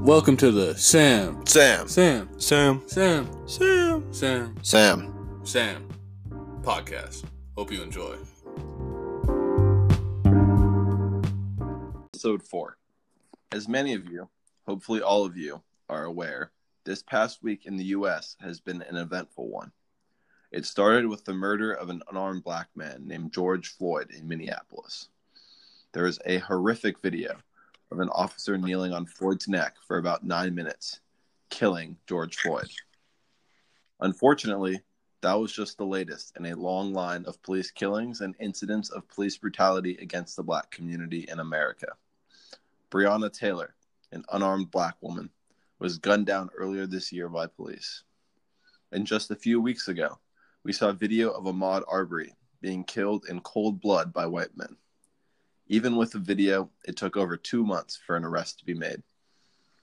Welcome to the Sam, Sam. Sam, Sam. Sam, Sam. Sam, Sam. Sam podcast. Hope you enjoy. Episode 4. As many of you, hopefully all of you, are aware, this past week in the U.S. has been an eventful one. It started with the murder of an unarmed black man named George Floyd in Minneapolis. There is a horrific video of an officer kneeling on Floyd's neck for about nine minutes, killing George Floyd. Unfortunately, that was just the latest in a long line of police killings and incidents of police brutality against the black community in America. Breonna Taylor, an unarmed black woman, was gunned down earlier this year by police. And just a few weeks ago, we saw a video of Ahmaud Arbery being killed in cold blood by white men. Even with the video, it took over two months for an arrest to be made.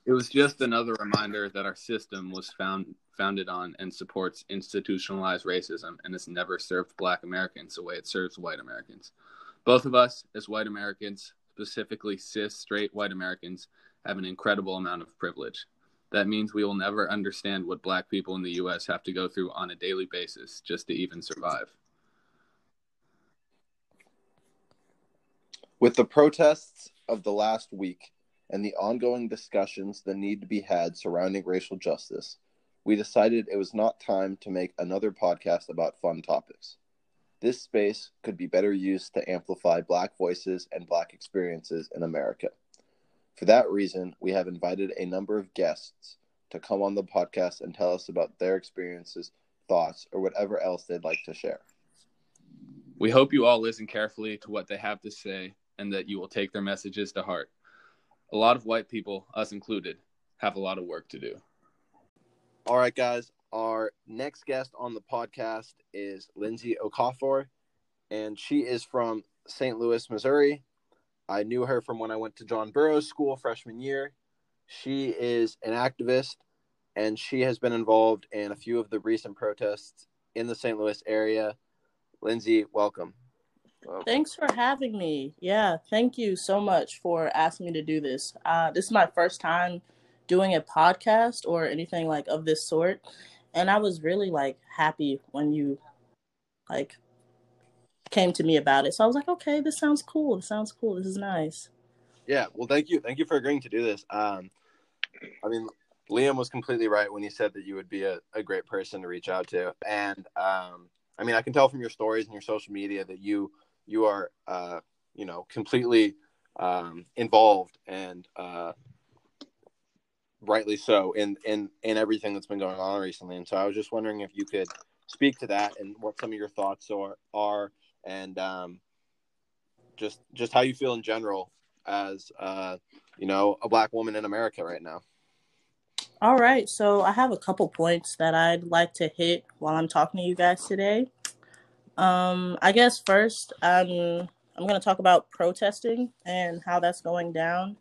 It was just another reminder that our system was found, founded on and supports institutionalized racism and has never served black Americans the way it serves white Americans. Both of us, as white Americans, specifically cis straight white Americans, have an incredible amount of privilege. That means we will never understand what black people in the US have to go through on a daily basis just to even survive. With the protests of the last week and the ongoing discussions that need to be had surrounding racial justice, we decided it was not time to make another podcast about fun topics. This space could be better used to amplify Black voices and Black experiences in America. For that reason, we have invited a number of guests to come on the podcast and tell us about their experiences, thoughts, or whatever else they'd like to share. We hope you all listen carefully to what they have to say and that you will take their messages to heart. A lot of white people, us included, have a lot of work to do. All right, guys. Our next guest on the podcast is Lindsey Okafor, and she is from St. Louis, Missouri. I knew her from when I went to John Burroughs School freshman year. She is an activist, and she has been involved in a few of the recent protests in the St. Louis area. Lindsey, welcome. Welcome. Thanks for having me. Yeah, thank you so much for asking me to do this. Uh, this is my first time doing a podcast or anything like of this sort, and I was really like happy when you like came to me about it. So I was like, okay, this sounds cool. This sounds cool. This is nice. Yeah, well, thank you, thank you for agreeing to do this. Um, I mean, Liam was completely right when he said that you would be a, a great person to reach out to, and um, I mean, I can tell from your stories and your social media that you you are, uh, you know, completely um, involved and uh, rightly so in in in everything that's been going on recently. And so I was just wondering if you could speak to that and what some of your thoughts are are and um, just just how you feel in general as uh, you know a black woman in America right now. All right, so I have a couple points that I'd like to hit while I'm talking to you guys today. Um, I guess first, I'm I'm going to talk about protesting and how that's going down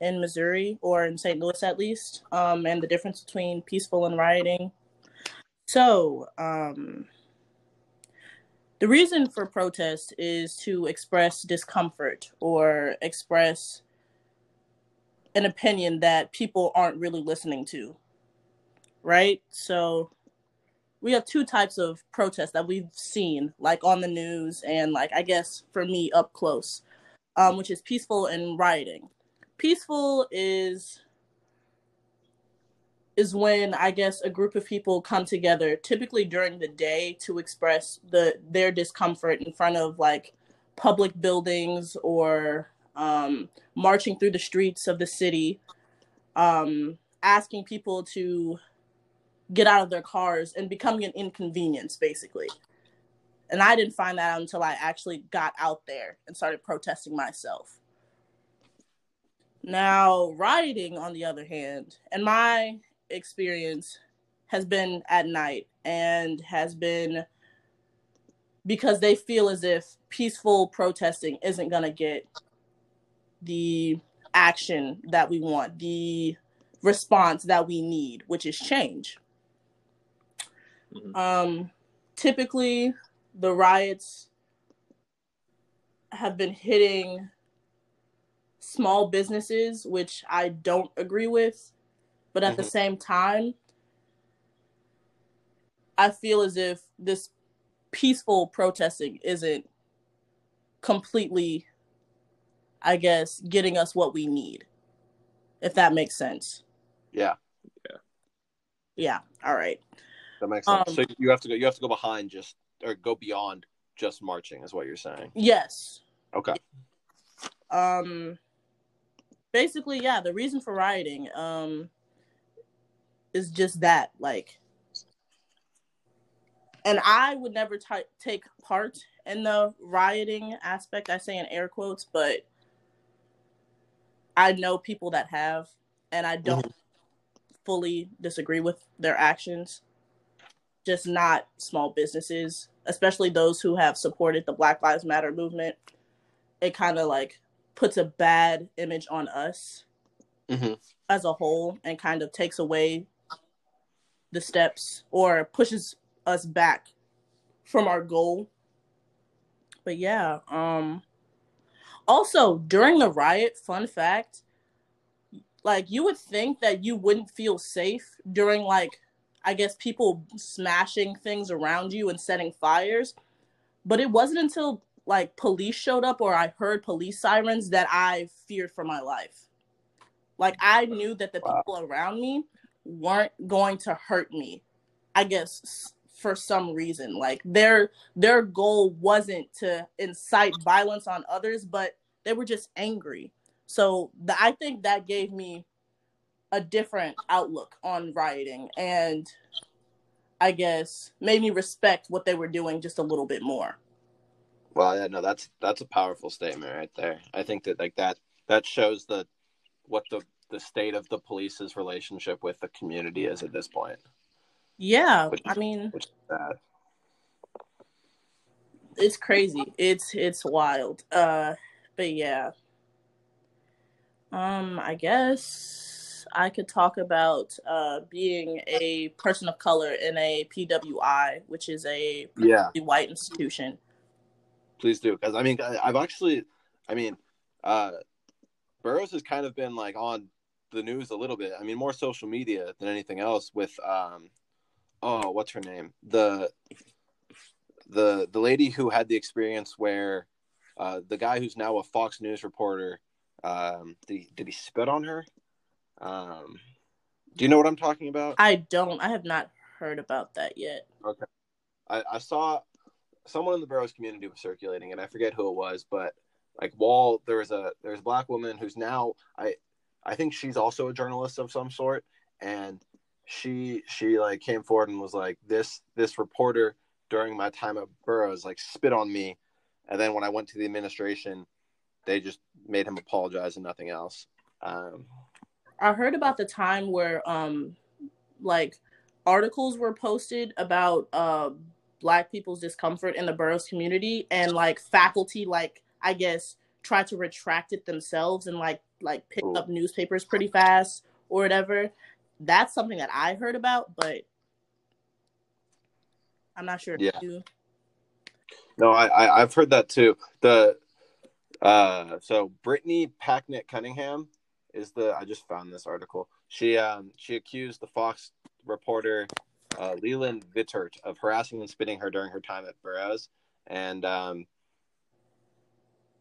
in Missouri or in St. Louis at least, um, and the difference between peaceful and rioting. So, um, the reason for protest is to express discomfort or express an opinion that people aren't really listening to, right? So, we have two types of protests that we've seen, like on the news and, like, I guess for me, up close, um, which is peaceful and rioting. Peaceful is is when I guess a group of people come together, typically during the day, to express the their discomfort in front of like public buildings or um, marching through the streets of the city, um, asking people to get out of their cars and becoming an inconvenience, basically. And I didn't find that out until I actually got out there and started protesting myself. Now, rioting, on the other hand, and my experience has been at night and has been because they feel as if peaceful protesting isn't going to get the action that we want, the response that we need, which is change. Mm-hmm. Um, typically, the riots have been hitting small businesses, which I don't agree with, but at the Mhm. same time, I feel as if this peaceful protesting isn't completely, I guess, getting us what we need, if that makes sense. Yeah. Yeah, Yeah. All right. That makes sense. Um, so you have to go. You have to go behind just or go beyond just marching, is what you're saying. Yes. Okay. um basically yeah the reason for rioting um is just that like and i would never t- take part in the rioting aspect i say in air quotes but i know people that have and i don't fully disagree with their actions just not small businesses especially those who have supported the black lives matter movement it kind of like puts a bad image on us hmm as a whole and kind of takes away the steps or pushes us back from our goal. But yeah, um also during the riot, fun fact, like you would think that you wouldn't feel safe during like I guess people smashing things around you and setting fires, but it wasn't until like police showed up or I heard police sirens that I feared for my life. Like I knew that the Wow. people around me weren't going to hurt me. I guess for some reason, like their their goal wasn't to incite violence on others, but they were just angry. So the, I think that gave me a different outlook on rioting and I guess made me respect what they were doing just a little bit more. Well, yeah, no, that's that's a powerful statement right there. I think that like that that shows the what the the state of the police's relationship with the community is at this point, Yeah, Which I mean, which is sad. it's crazy. It's it's wild. Uh but yeah. Um I guess I could talk about uh being a person of color in a PWI, which is a Yeah, white institution. please do because I mean I've actually, I mean, uh, Burroughs has kind of been like on the news a little bit. I mean, more social media than anything else. With um, oh, what's her name? The the the lady who had the experience where uh, the guy who's now a Fox News reporter, um, did he, did he spit on her? Um, do you know what I'm talking about? I don't I have not heard about that yet. Okay. I, I saw someone in the Burroughs community was circulating, and I forget who it was, but like Wall, there was a there's a black woman who's now I I think she's also a journalist of some sort, and she she like came forward and was like this this reporter during my time at Burroughs like spit on me, and then when I went to the administration, they just made him apologize and nothing else. Um, I heard about the time where um like articles were posted about uh black people's discomfort in the Burroughs community and like faculty like I guess tried to retract it themselves and like like pick up newspapers pretty fast or whatever. That's something that I heard about, but I'm not sure if Yeah. No, I, I I've heard that too. The uh so Brittany Packnett Cunningham is the I just found this article. She um she accused the Fox reporter uh Leland Vittert of harassing and spitting her during her time at Burroughs and um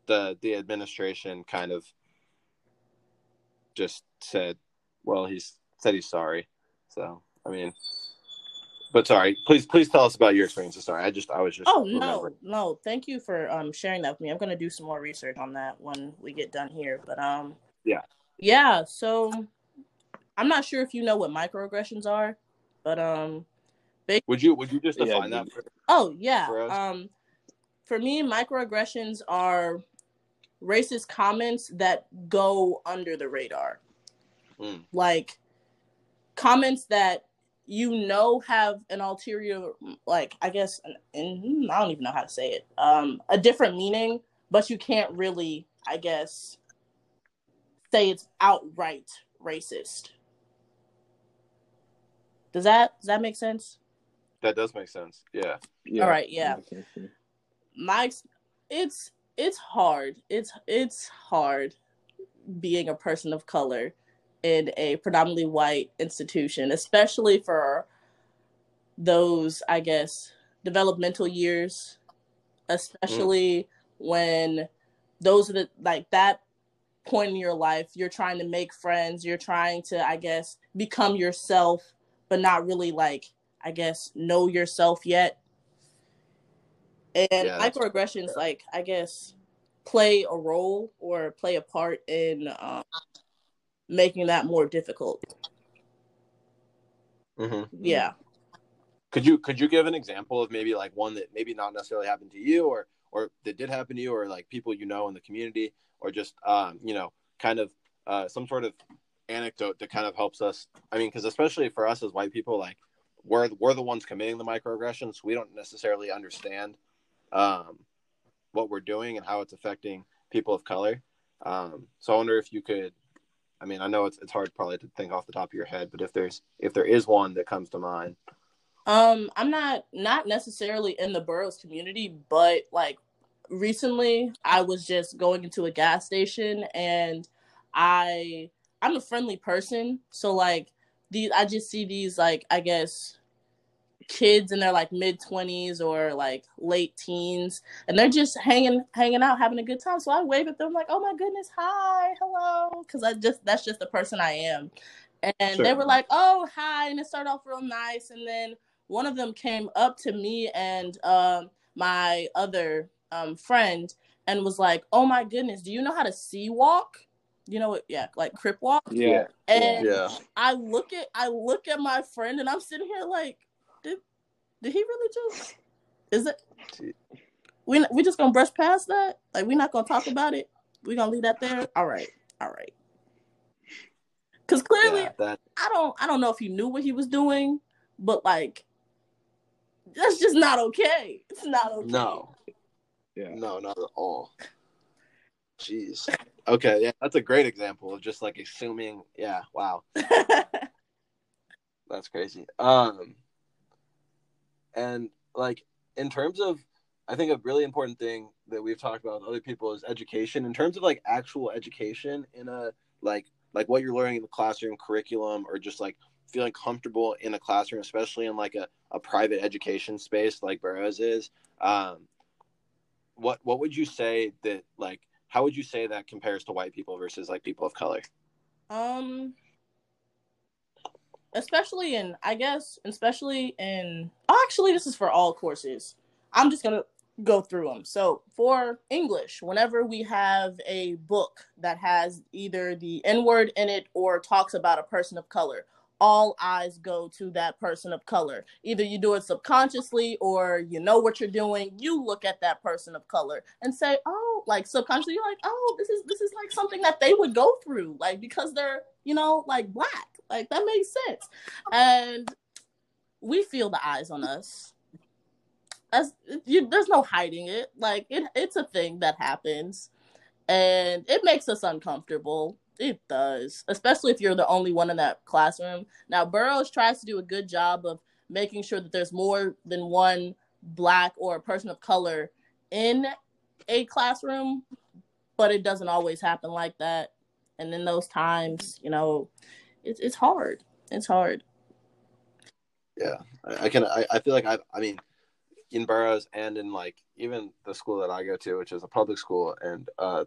the the administration kind of just said well he's said he's sorry. So I mean but sorry, please please tell us about your experiences. Sorry, I just I was just Oh no, no! Thank you for um sharing that with me. I'm gonna do some more research on that when we get done here. But um, Yeah. Yeah. So I'm not sure if you know what microaggressions are, but um, Would you would you just define you- that? For, oh yeah, For um, for me, microaggressions are racist comments that go under the radar, Mm. like comments that you know have an ulterior like i guess an, an, i don't even know how to say it um a different meaning but you can't really i guess say it's outright racist does that does that make sense that does make sense. Yeah. All right, yeah. my it's it's hard it's it's hard being a person of color in a predominantly white institution, especially for those, I guess, developmental years, especially mm. when those are the like that point in your life, you're trying to make friends, you're trying to, I guess, become yourself, but not really like, I guess, know yourself yet. And yeah, microaggressions, like, I guess, play a role or play a part in um, making that more difficult. Mm-hmm. Yeah. Could you could you give an example of maybe like one that maybe not necessarily happened to you or or that did happen to you or like people you know in the community or just um, you know kind of uh, some sort of anecdote that kind of helps us. I mean because especially for us as white people like we're we're the ones committing the microaggressions. We don't necessarily understand um, what we're doing and how it's affecting people of color. Um, so i wonder if you could i mean i know it's, it's hard probably to think off the top of your head but if there's if there is one that comes to mind. Um i'm not not necessarily in the Burroughs community but like recently I was just going into a gas station and I I'm a friendly person, so like these I just see these like I guess kids in their like mid 20s or like late teens and they're just hanging hanging out having a good time. So i wave at them like oh my goodness hi hello. Because i just that's just the person i am. And sure. they were like oh hi and it started off real nice. And then one of them came up to me and um, my other um, friend and was like, "Oh my goodness, do you know how to C-walk?" You know what? Yeah, like crip walk. Yeah. And yeah. I look at I look at my friend and I'm sitting here like, did did he really just? Is it? We we just gonna brush past that? Like we're not gonna talk about it? We gonna leave that there? All right, all right. Because clearly, yeah, that... I don't I don't know if he knew what he was doing, but like, that's just not okay. It's not okay. No, yeah. No, not at all. Jeez. Okay, yeah, that's a great example of just like assuming. Yeah, wow. that's crazy. Um, and like in terms of, I think a really important thing that we've talked about with other people is education. In terms of like actual education in a like like what you're learning in the classroom curriculum or just like feeling comfortable in a classroom, especially in like a, a private education space like Burroughs is. Um, what what would you say that like how would you say that compares to white people versus like people of color? Um especially in I guess especially in oh, actually this is for all courses. I'm just going to go through them. So, for English, whenever we have a book that has either the N word in it or talks about a person of color, all eyes go to that person of color. Either you do it subconsciously or you know what you're doing. You look at that person of color and say, "Oh, like subconsciously, you're like, oh, this is this is like something that they would go through, like because they're you know like black, like that makes sense." And we feel the eyes on us. As you, there's no hiding it. Like it, it's a thing that happens, and it makes us uncomfortable it does, especially if you're the only one in that classroom. Now, Burroughs tries to do a good job of making sure that there's more than one black or a person of color in a classroom, but it doesn't always happen like that. And in those times, you know, it's it's hard. It's hard. Yeah, I, I can. I, I feel like I. I mean, in Burroughs and in like even the school that I go to, which is a public school, and uh,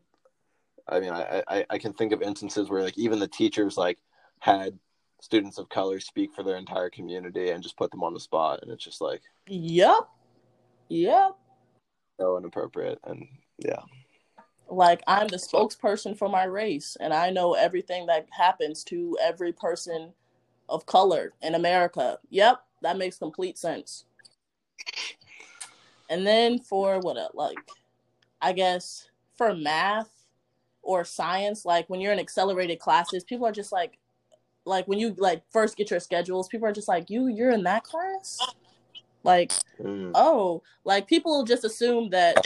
I mean, I, I, I can think of instances where like even the teachers like had students of color speak for their entire community and just put them on the spot, and it's just like, yep, yep, so inappropriate, and yeah. Like I'm the spokesperson for my race, and I know everything that happens to every person of color in America. Yep, that makes complete sense. And then for what, uh, like, I guess for math, or science, like when you're in accelerated classes, people are just like, like when you like first get your schedules, people are just like, you, you're in that class. Like, mm. oh, like people just assume that.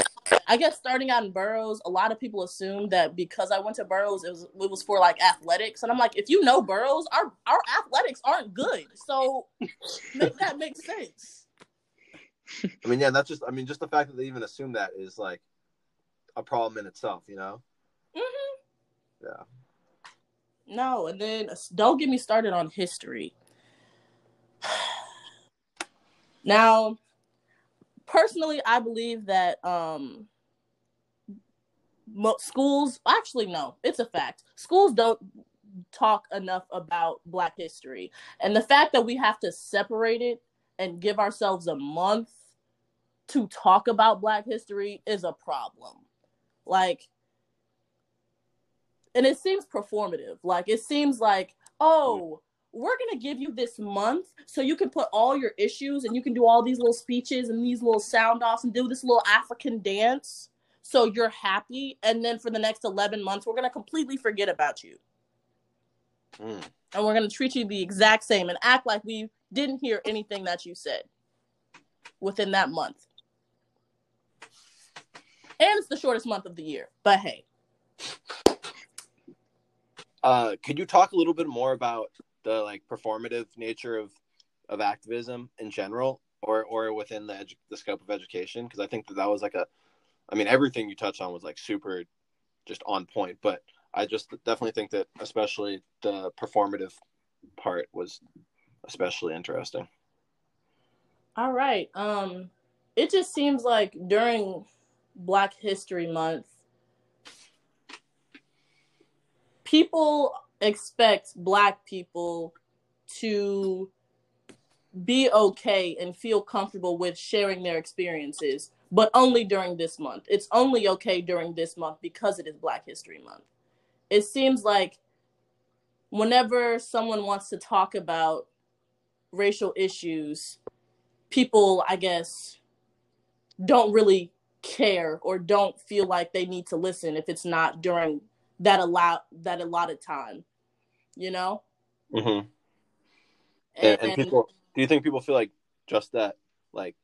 I guess starting out in Burroughs, a lot of people assume that because I went to Burroughs, it was it was for like athletics, and I'm like, if you know Burroughs, our our athletics aren't good, so make that make sense. I mean, yeah, that's just I mean, just the fact that they even assume that is like a problem in itself, you know. Mm-hmm. Yeah. No, and then don't get me started on history. now, personally, I believe that um mo- schools actually no, it's a fact. Schools don't talk enough about black history. And the fact that we have to separate it and give ourselves a month to talk about black history is a problem. Like and it seems performative. Like it seems like, oh, we're gonna give you this month so you can put all your issues and you can do all these little speeches and these little sound offs and do this little African dance so you're happy. And then for the next 11 months, we're gonna completely forget about you. Mm. And we're gonna treat you the exact same and act like we didn't hear anything that you said within that month. And it's the shortest month of the year. But hey. Uh, could you talk a little bit more about the like performative nature of of activism in general, or or within the edu- the scope of education? Because I think that that was like a, I mean, everything you touched on was like super, just on point. But I just definitely think that especially the performative part was especially interesting. All right. Um it just seems like during Black History Month people expect black people to be okay and feel comfortable with sharing their experiences, but only during this month. It's only okay during this month because it is Black History Month. It seems like whenever someone wants to talk about racial issues, people, I guess, don't really care or don't feel like they need to listen if it's not during that allow that a lot of time you know Mm-hmm. And, and people, do you think people feel like just that, like,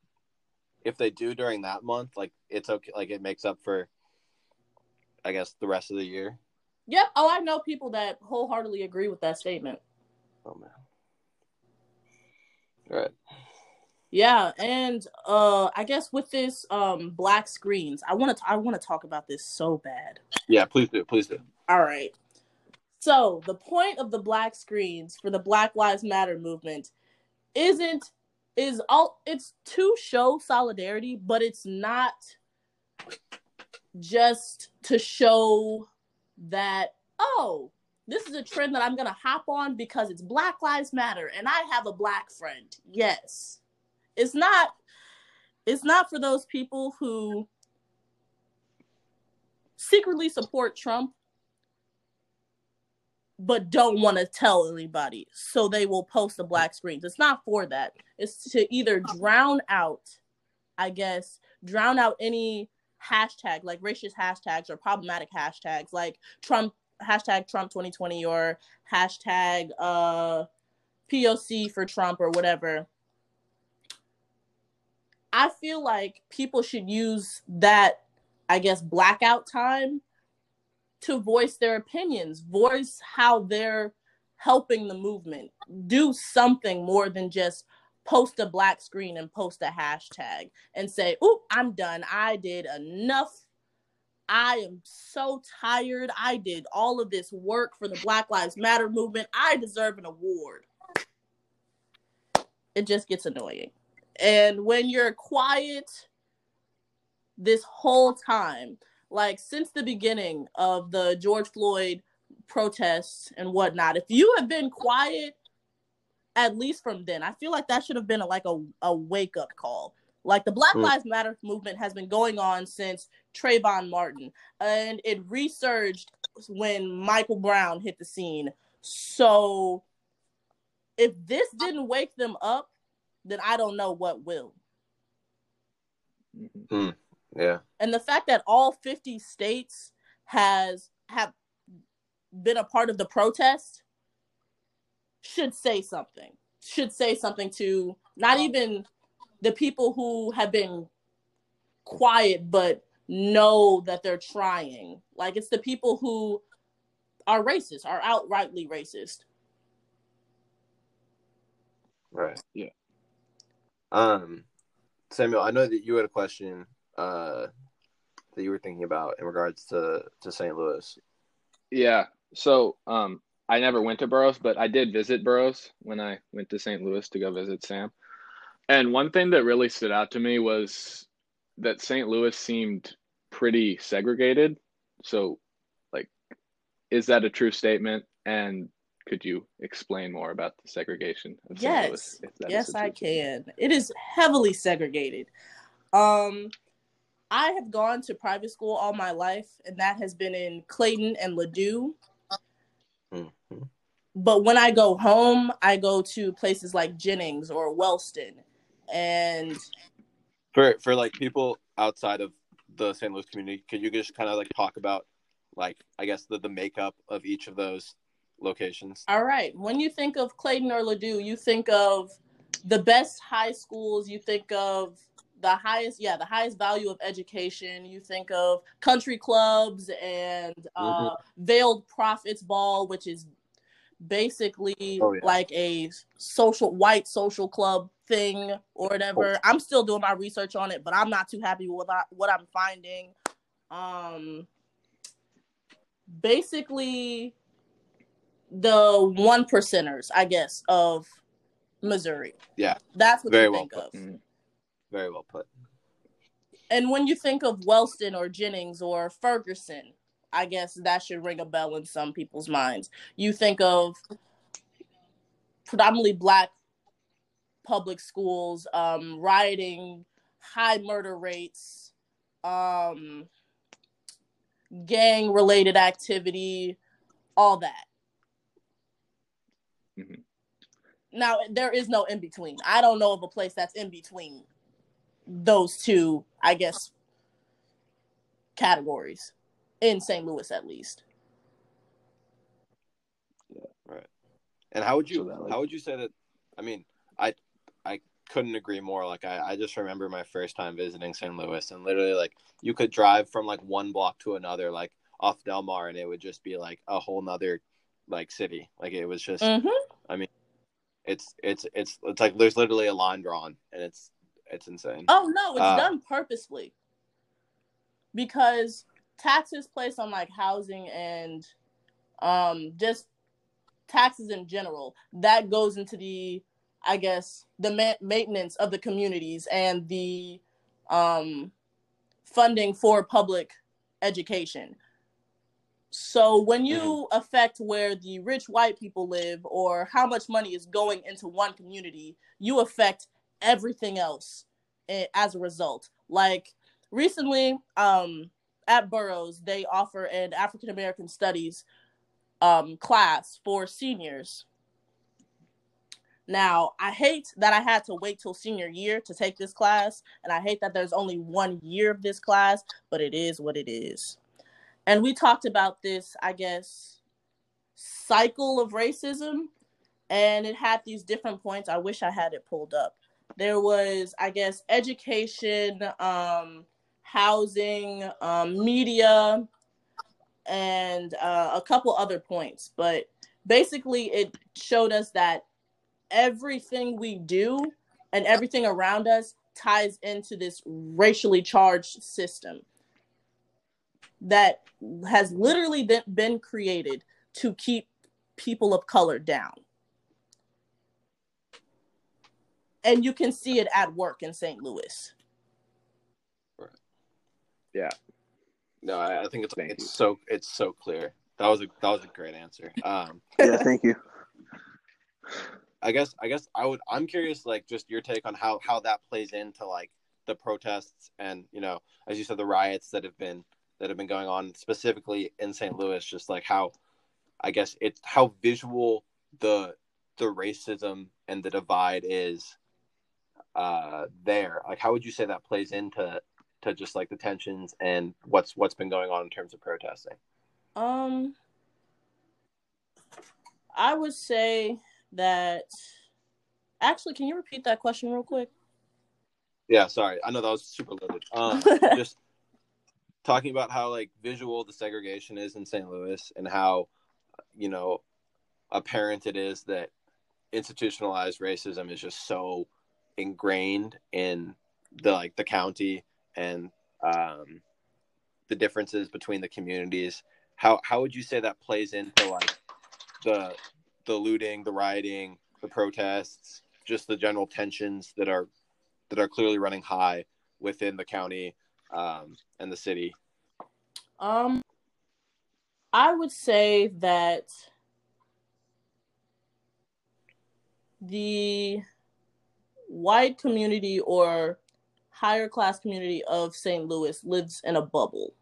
if they do during that month, like it's okay, like it makes up for, I guess, the rest of the year. yep oh i know people that wholeheartedly agree with that statement Oh man. All right. Yeah and uh i guess with this um black screens i want to i want to talk about this so bad Yeah, please do. Please do. All right. So, the point of the black screens for the Black Lives Matter movement isn't is all it's to show solidarity, but it's not just to show that oh, this is a trend that I'm going to hop on because it's Black Lives Matter and I have a black friend. Yes. It's not it's not for those people who secretly support Trump but don't want to tell anybody. So they will post the black screens. It's not for that. It's to either drown out, I guess, drown out any hashtag like racist hashtags or problematic hashtags like Trump hashtag Trump 2020 or hashtag uh POC for Trump or whatever. I feel like people should use that, I guess, blackout time to voice their opinions, voice how they're helping the movement, do something more than just post a black screen and post a hashtag and say, Oop, I'm done. I did enough. I am so tired. I did all of this work for the Black Lives Matter movement. I deserve an award. It just gets annoying. And when you're quiet this whole time, like since the beginning of the George Floyd protests and whatnot, if you have been quiet, at least from then, I feel like that should have been a, like a, a wake up call. Like the Black Mm. Lives Matter movement has been going on since Trayvon Martin, and it resurged when Michael Brown hit the scene. So if this didn't wake them up, then I don't know what will. Mhm. Yeah. and the fact that all 50 states has have been a part of the protest should say something should say something to not even the people who have been quiet but know that they're trying like it's the people who are racist are outrightly racist Right. Yeah. Um, Samuel, I know that you had a question uh that you were thinking about in regards to to St. Louis. Yeah. So um I never went to Burroughs, but I did visit Burroughs when I went to St. Louis to go visit Sam. And one thing that really stood out to me was that St. Louis seemed pretty segregated. So, like, is that a true statement? And could you explain more about the segregation of St. Yes. Louis? if that is Yes, a I true statement? can. It is heavily segregated. Um, I have gone to private school all my life, and that has been in Clayton and Ladue. Mhm. But when I go home, I go to places like Jennings or Wellston, and For for like people outside of the St. Louis community, could you just kind of like talk about like I guess the the makeup of each of those locations? All right. When you think of Clayton or Ladue, you think of the best high schools. You think of the highest, yeah, the highest value of education. You think of country clubs and uh, Veiled Prophets Ball, which is basically Oh, yeah. like a social white social club thing or whatever. I'm still doing my research on it, but I'm not too happy with what I'm finding. Um, basically the one percenters, I guess, of Missouri. Yeah. That's what Very you well think put. of. Mm. Very well put. And when you think of Wellston or Jennings or Ferguson, I guess that should ring a bell in some people's minds. You think of predominantly black public schools, um, rioting, high murder rates, um, gang related activity, all that. Now, there is no in between. I don't know of a place that's in between those two, I guess, categories in St. Louis, at least. Yeah, right. And how would you So that, like- how would you say that? I mean, I I couldn't agree more. Like I, I just remember my first time visiting St. Louis, and literally like you could drive from like one block to another, like off Delmar, and it would just be like a whole nother like city. Like it was just hmm it's it's it's it's like there's literally a line drawn, and it's it's insane. Oh no, it's Uh, done purposely because taxes placed on like housing and um just taxes in general that goes into the I guess the ma- maintenance of the communities and the um funding for public education. So when you affect where the rich white people live or how much money is going into one community, you affect everything else eh, as a result. Like recently, um, at Burroughs, they offer an African American Studies um, class for seniors. Now, I hate that I had to wait till senior year to take this class, and I hate that there's only one year of this class, but it is what it is. And we talked about this, I guess, cycle of racism, and it had these different points. I wish I had it pulled up. There was, I guess, education, um, housing, um, media, and uh, a couple other points. But basically, it showed us that everything we do and everything around us ties into this racially charged system that has literally been, been created to keep people of color down. And you can see it at work in St. Louis. Right. Yeah. No, I, I think it's Thank it's you. so it's so clear. That was a that was a great answer. Um, Yeah, thank you. I guess I guess I would I'm curious like just your take on how how that plays into like the protests and you know as you said the riots that have been that have been going on specifically in St. Louis just like how I guess it's how visual the the racism and the divide is uh there like how would you say that plays into to just like the tensions and what's what's been going on in terms of protesting Um, I would say that. Actually, can you repeat that question real quick? Yeah, sorry. I know that was super loaded. Um, just talking about how like visual the segregation is in St. Louis and how you know apparent it is that institutionalized racism is just so ingrained in the like the county and um, the differences between the communities. How how would you say that plays into like the the looting, the rioting, the protests, just the general tensions that are that are clearly running high within the county um, and the city? Um, I would say that the white community or higher class community of St. Louis lives in a bubble.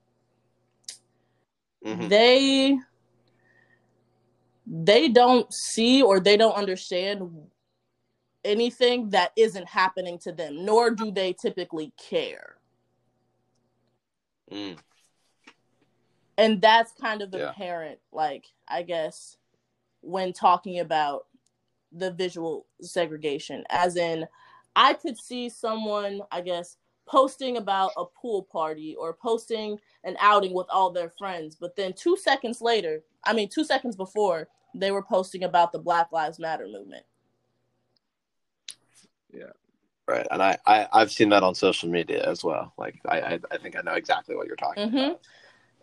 Mhm. They they don't see or they don't understand anything that isn't happening to them, nor do they typically care. Mm, and that's kind of Yeah. apparent like i guess when talking about the visual segregation. As in i could see someone i guess posting about a pool party or posting an outing with all their friends but then 2 seconds later i mean 2 seconds before they were posting about the black lives matter movement right, and I, I I've seen that on social media as well. Like I I, I think I know exactly what you're talking Mhm.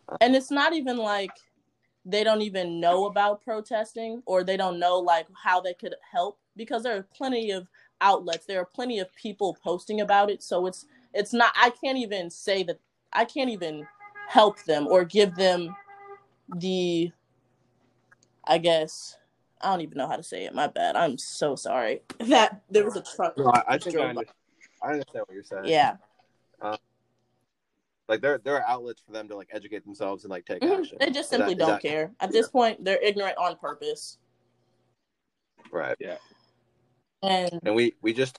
about. and it's not even like they don't even know about protesting or they don't know like how they could help because there are plenty of outlets there are plenty of people posting about it so it's it's not i can't even say that i can't even help them or give them the i guess i don't even know how to say it my bad i'm so sorry that there was a truck No, I, I think I, under, I understand what you're saying. yeah like there there are outlets for them to like educate themselves and like take Mhm. action. they just Is that- simply don't that- care at this point they're ignorant on purpose Right. Yeah. And And we we just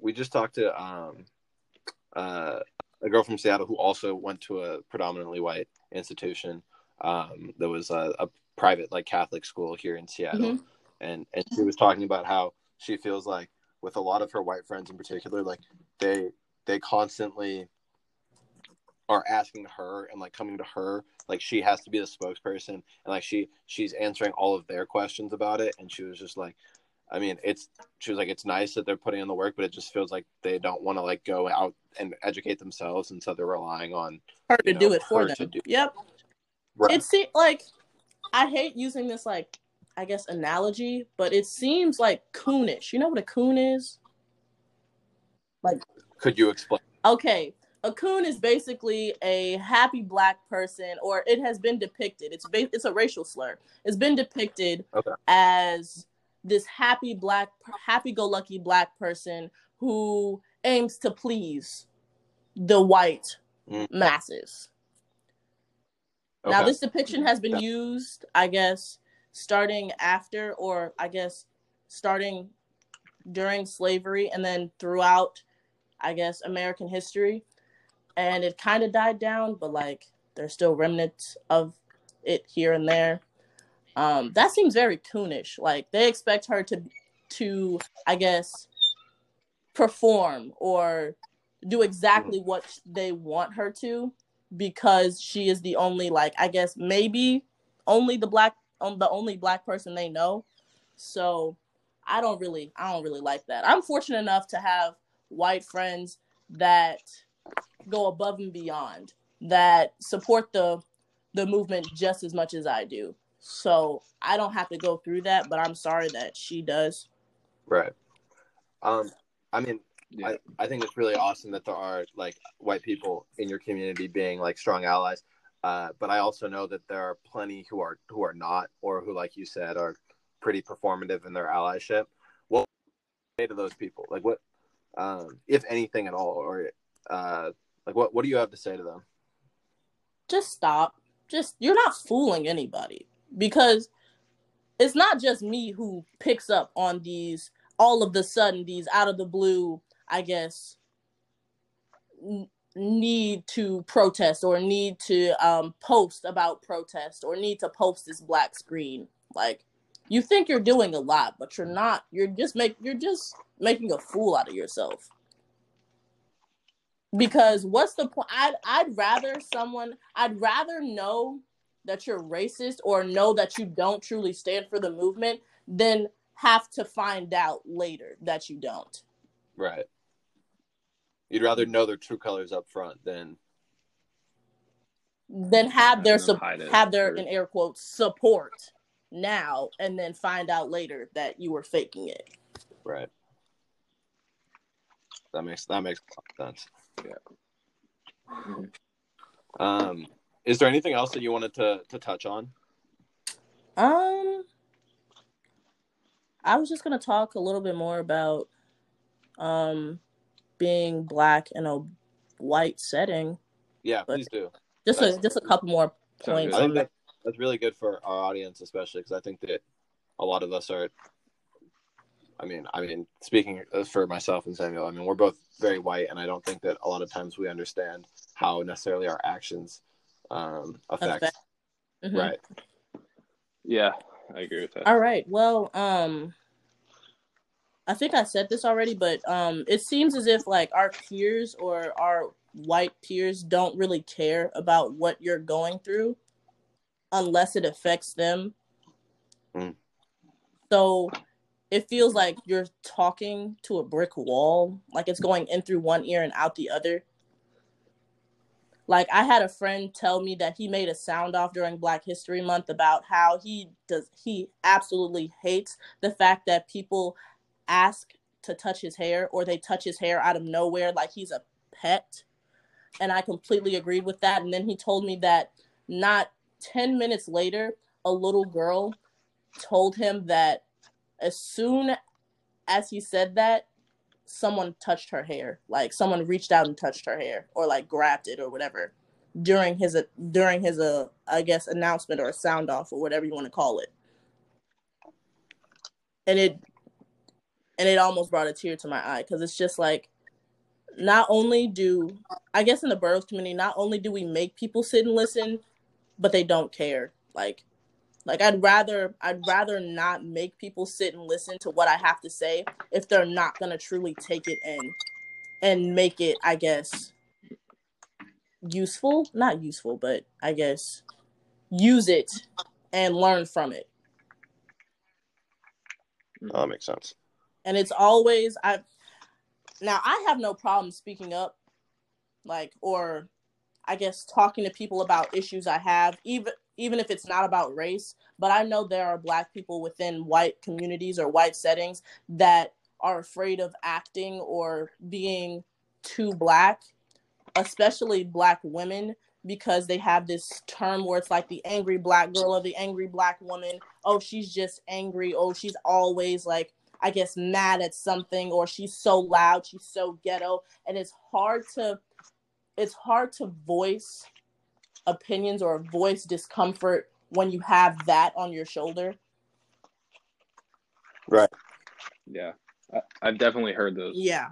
we just talked to um uh a girl from Seattle who also went to a predominantly white institution. Um, that was a, a private like Catholic school here in Seattle, Mhm. and and she was talking about how she feels like with a lot of her white friends in particular, like they they constantly are asking her and like coming to her like she has to be the spokesperson and like she she's answering all of their questions about it and she was just like i mean it's she was like it's nice that they're putting in the work but it just feels like they don't want to like go out and educate themselves and so they're relying on her to do it for them. do- Yep. right It seems like I hate using this like I guess analogy, but it seems like coonish. You know what a coon is? Like could you explain Okay, a coon is basically a happy black person, or it has been depicted. It's ba- it's a racial slur. It's been depicted Okay. as this happy black, happy-go-lucky black person who aims to please the white Mm. masses. Now, this depiction has been used, I guess, starting after, or I guess, starting during slavery and then throughout, I guess, American history. And it kind of died down, but like there's still remnants of it here and there. Um, that seems very coonish. Like they expect her to, to I guess, perform or do exactly what they want her to because she is the only like I guess maybe only the black um, the only black person they know. So I don't really I don't really like that. I'm fortunate enough to have white friends that go above and beyond that support the the movement just as much as I do. So I don't have to go through that, but I'm sorry that she does. right um i mean Yeah. I, I think it's really awesome that there are like white people in your community being like strong allies. Uh, but I also know that there are plenty who are who are not, or who, like you said, are pretty performative in their allyship. What say to those people? Like what, um, if anything at all, or uh, like what what do you have to say to them? just stop. Just you're not fooling anybody because it's not just me who picks up on these all of the sudden these out of the blue, I guess n- need to protest or need to um post about protest or need to post this black screen. Like you think you're doing a lot, but you're not. You're just make you're just making a fool out of yourself because what's the point I'd, I'd rather someone i'd rather know that you're racist or know that you don't truly stand for the movement than have to find out later that you don't Right. You'd rather know their true colors up front than then have their And then sup- hide it have their in air quotes support now and then find out later that you were faking it. Right. That makes that makes a lot of sense. Yeah. Um, is there anything else that you wanted to to touch on? Um, I was just gonna talk a little bit more about um being black in a white setting. Yeah, But- please do. Just a just a couple more points I think that. that that's really good for our audience, especially because I think that a lot of us are. I mean, I mean, speaking for myself and Samuel, I mean, we're both very white, and I don't think that a lot of times we understand how necessarily our actions um, affect. Affect. Mhm. Right. Yeah, I agree with that. All right. Well, um I think I said this already, but um it seems as if like our peers or our white peers don't really care about what you're going through unless it affects them. Mm. So it feels like you're talking to a brick wall, like it's going in through one ear and out the other. Like I had a friend tell me that he made a sound off during Black History Month about how he does he absolutely hates the fact that people ask to touch his hair or they touch his hair out of nowhere like he's a pet. And I completely agreed with that. And then he told me that not 10 minutes later, a little girl told him that as soon as he said that, someone touched her hair. Like someone reached out and touched her hair or like grabbed it or whatever during his during his uh I guess announcement or sound off or whatever you want to call it. And it and it almost brought a tear to my eye because it's just like not only do I guess in the Burroughs community, not only do we make people sit and listen, but they don't care. Like like I'd rather I'd rather not make people sit and listen to what I have to say if they're not gonna truly take it in and make it, I guess, useful. Not useful, but I guess use it and learn from it. Oh, that makes sense. And it's always I. Now I have no problem speaking up, like or, I guess talking to people about issues I have, even even if it's not about race. But I know there are black people within white communities or white settings that are afraid of acting or being too black, especially black women because they have this term where it's like the angry black girl or the angry black woman. Oh, she's just angry. Oh, she's always like, I guess, mad at something, or she's so loud, she's so ghetto. And it's hard to it's hard to voice opinions or voice discomfort when you have that on your shoulder. Right. Yeah, I, I've definitely heard those Yeah.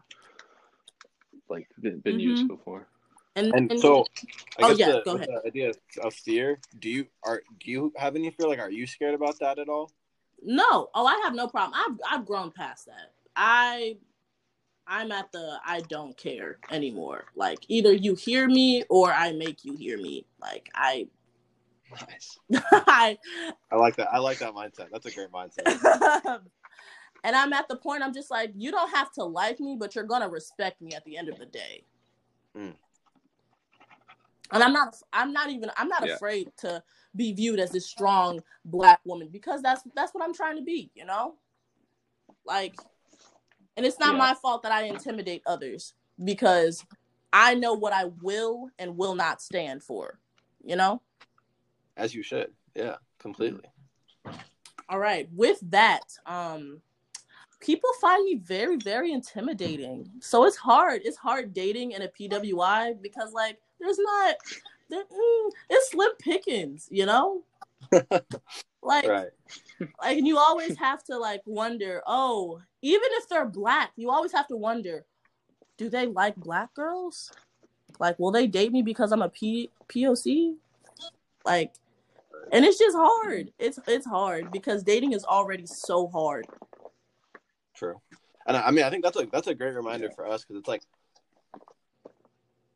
like been, been used before. And, And and so, I Oh, guess yeah, the, go ahead. the idea of fear. Do you are do you have any fear? Like, are you scared about that at all? No, oh, I have no problem. I've I've grown past that. I I'm at the I don't care anymore. Like either you hear me or I make you hear me. Like I Nice. I I like that. I like that mindset. That's a great mindset. and I'm at the point I'm just like you don't have to like me, but you're gonna respect me at the end of the day. Mm. And I'm not I'm not even I'm not Yeah. afraid to be viewed as this strong black woman because that's that's what I'm trying to be, you know? Like and it's not Yeah. my fault that I intimidate others because I know what I will and will not stand for, you know? As you should. Yeah, completely. All right. With that, um, people find me very, very intimidating. So it's hard. It's hard dating in a PWI because, like, there's not, it's slim pickings, you know. like, Right. like, and you always have to like wonder. Oh, even if they're black, you always have to wonder, do they like black girls? Like, will they date me because I'm a P POC? Like, and it's just hard. It's it's hard because dating is already so hard. True. And I I mean, I think that's a that's a great reminder for us because it's like,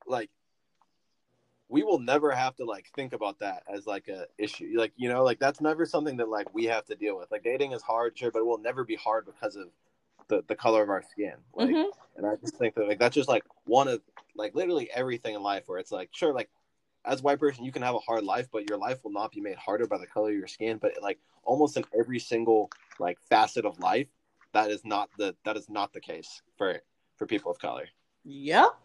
like, we will never have to like think about that as like a issue. Like you know, like that's never something that like we have to deal with. Like dating is hard, sure, but it will never be hard because of the the color of our skin. Like, Mhm. and I just think that like that's just like one of like literally everything in life where it's like sure, like as a white person, you can have a hard life, but your life will not be made harder by the color of your skin. But like almost in every single like facet of life, that is not the that is not the case for for people of color. Yep.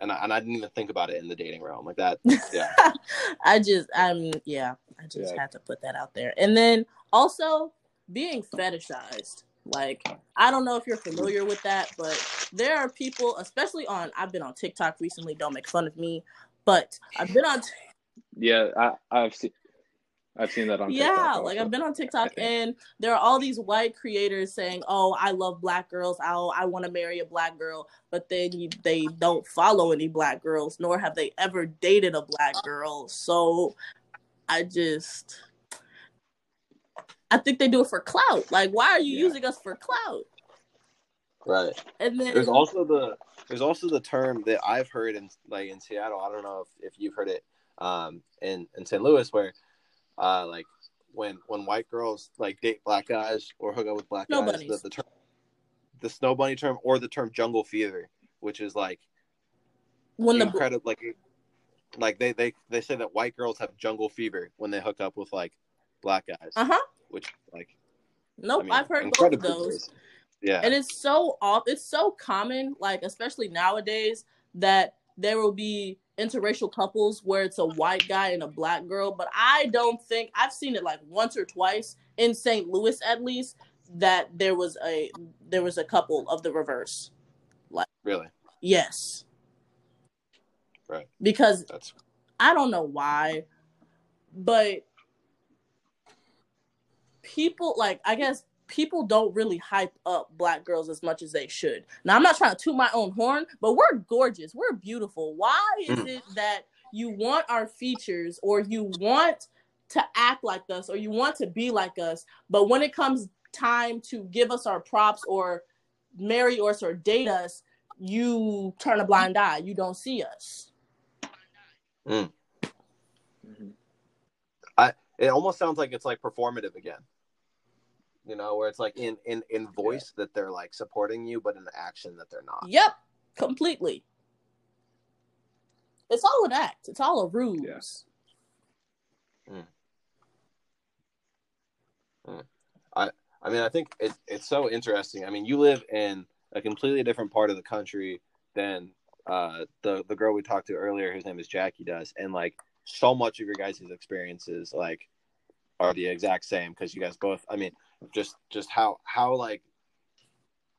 And I, and I didn't even think about it in the dating realm like that. Yeah. I just I'm yeah, I just Yeah. had to put that out there. And then also being fetishized. Like I don't know if you're familiar with that, but there are people, especially on I've been on TikTok recently, don't make fun of me, but I've been on Yeah, I, I've seen I've seen that on TikTok. yeah TikTok like i've been on tiktok and there are all these white creators saying oh i love black girls oh i want to marry a black girl but then you, they don't follow any black girls nor have they ever dated a black girl so i just i think they do it for clout like why are you Yeah. using us for clout Right. and then There's also the there's also the term that I've heard in like in Seattle. I don't know if, if you've heard it um in in St. Louis where uh like when when white girls like date black guys or hook up with black Snow guys, the, the term the snow bunny term or the term jungle fever, which is like when the incredible like like they, they they say that white girls have jungle fever when they hook up with like black guys. uh-huh Which like nope I mean, i've heard both of those weird. Yeah. and it's so off it's so common like especially nowadays that there will be interracial couples where it's a white guy and a black girl but i don't think i've seen it like once or twice in st louis at least that there was a there was a couple of the reverse Like really. yes Right. because That's I don't know why, but people like I guess people don't really hype up black girls as much as they should. Now I'm not trying to toot my own horn, but we're gorgeous. We're beautiful. Why is Mm. it that you want our features or you want to act like us or you want to be like us, but when it comes time to give us our props or marry us or date us, you turn a blind eye. You don't see us. Mhm. it almost sounds like it's like performative again you know where it's like in in in voice that they're like supporting you but in action that they're not. Yep, completely. It's all an act. It's all a ruse. i mean i think it, it's so interesting. I mean you live in a completely different part of the country than uh the the girl we talked to earlier whose name is jackie does. And like so much of your guys' experiences like are the exact same because you guys both i mean just just how how like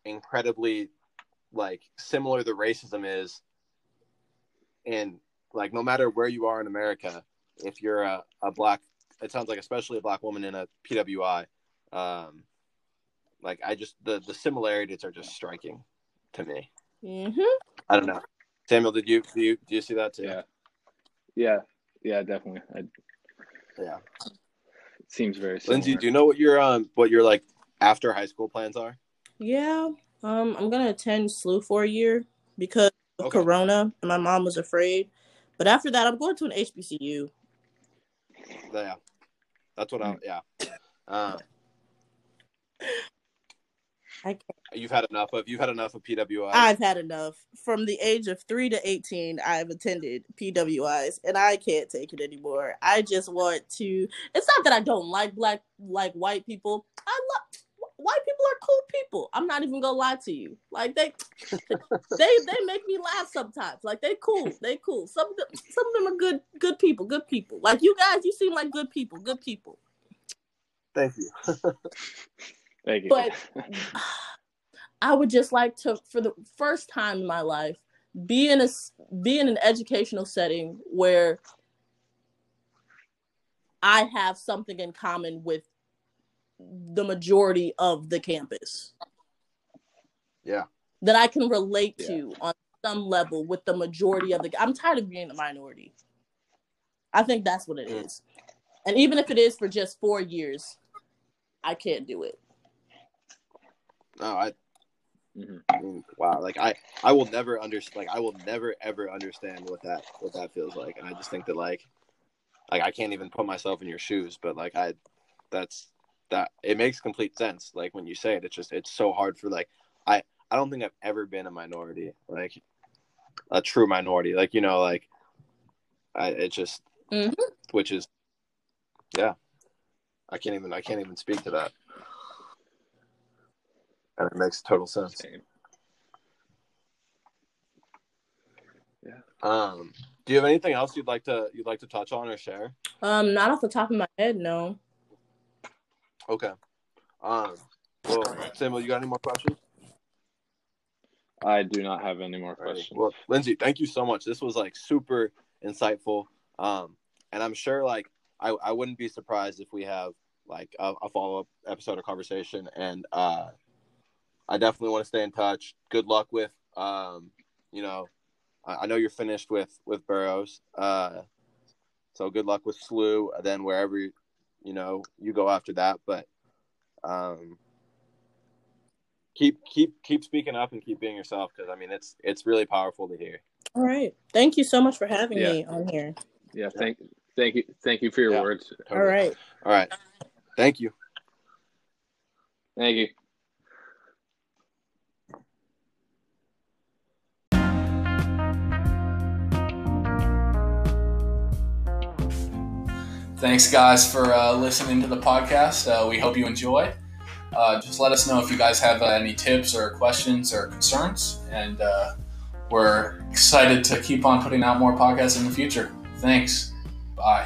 incredibly like similar the racism is and like no matter where you are in america if you're a, a black it sounds like especially a black woman in a pwi um like i just the the similarities are just striking to me hmm i don't know samuel did you do you, do you see that too Yeah. Yeah. Yeah, definitely. I, yeah seems very similar. Lindsey do you know what your um what your like after high school plans are Yeah. Um, I'm gonna attend SLU for a year because of Okay. Corona, and my mom was afraid. But after that, I'm going to an HBCU. yeah that's what I'm. yeah uh, I can't. You've had enough of you've had enough of pwi I've had enough. From the age of three to 18, I've attended PWIs, and I can't take it anymore. I just want to. It's not that I don't like black, like white people. I love white people are cool people. I'm not even gonna lie to you. Like they, they, they make me laugh sometimes. Like they cool, they cool. Some of them, some of them are good, good people, good people. Like you guys, you seem like good people, good people. thank you Thank you. But I would just like to, for the first time in my life, be in a be in an educational setting where I have something in common with the majority of the campus yeah that I can relate Yeah. to on some level with the majority of the. I'm tired of being a minority. I think that's what it Mm. and even if it is for just four years, I can't do it. No i Mhm. Wow, like I, I will never understand. Like I will never ever understand what that what that feels like, and I just think that like, like I can't even put myself in your shoes. But like I, that's that it makes complete sense. Like when you say it, it's just it's so hard for like I I don't think I've ever been a minority, like a true minority. Like you know, like I it just Mhm. which is yeah. I can't even I can't even speak to that. And it makes total sense. Same. Um do you have anything else you'd like to you'd like to touch on or share? Um, not off the top of my head, no. Okay. Um well Samuel, you got any more questions? I do not have any more Alrighty. questions. Well, Lindsey, thank you so much. This was like super insightful. Um, and I'm sure like I, I wouldn't be surprised if we have like a, a follow up episode or conversation. And uh, I definitely want to stay in touch. Good luck with um, you know, I, I know you're finished with with Burroughs. Uh, so good luck with SLU. Then wherever you, you know you go after that, but um, keep keep keep speaking up and keep being yourself because I mean it's it's really powerful to hear. All right. Thank you so much for having Yeah. me on here. Yeah, thank thank you thank you for your Yeah. words. All right. All right. Thank you. Thank you. Thanks, guys, for uh, listening to the podcast. Uh, we hope you enjoy. Uh, just let us know if you guys have uh, any tips or questions or concerns, and uh, we're excited to keep on putting out more podcasts in the future. Thanks. Bye.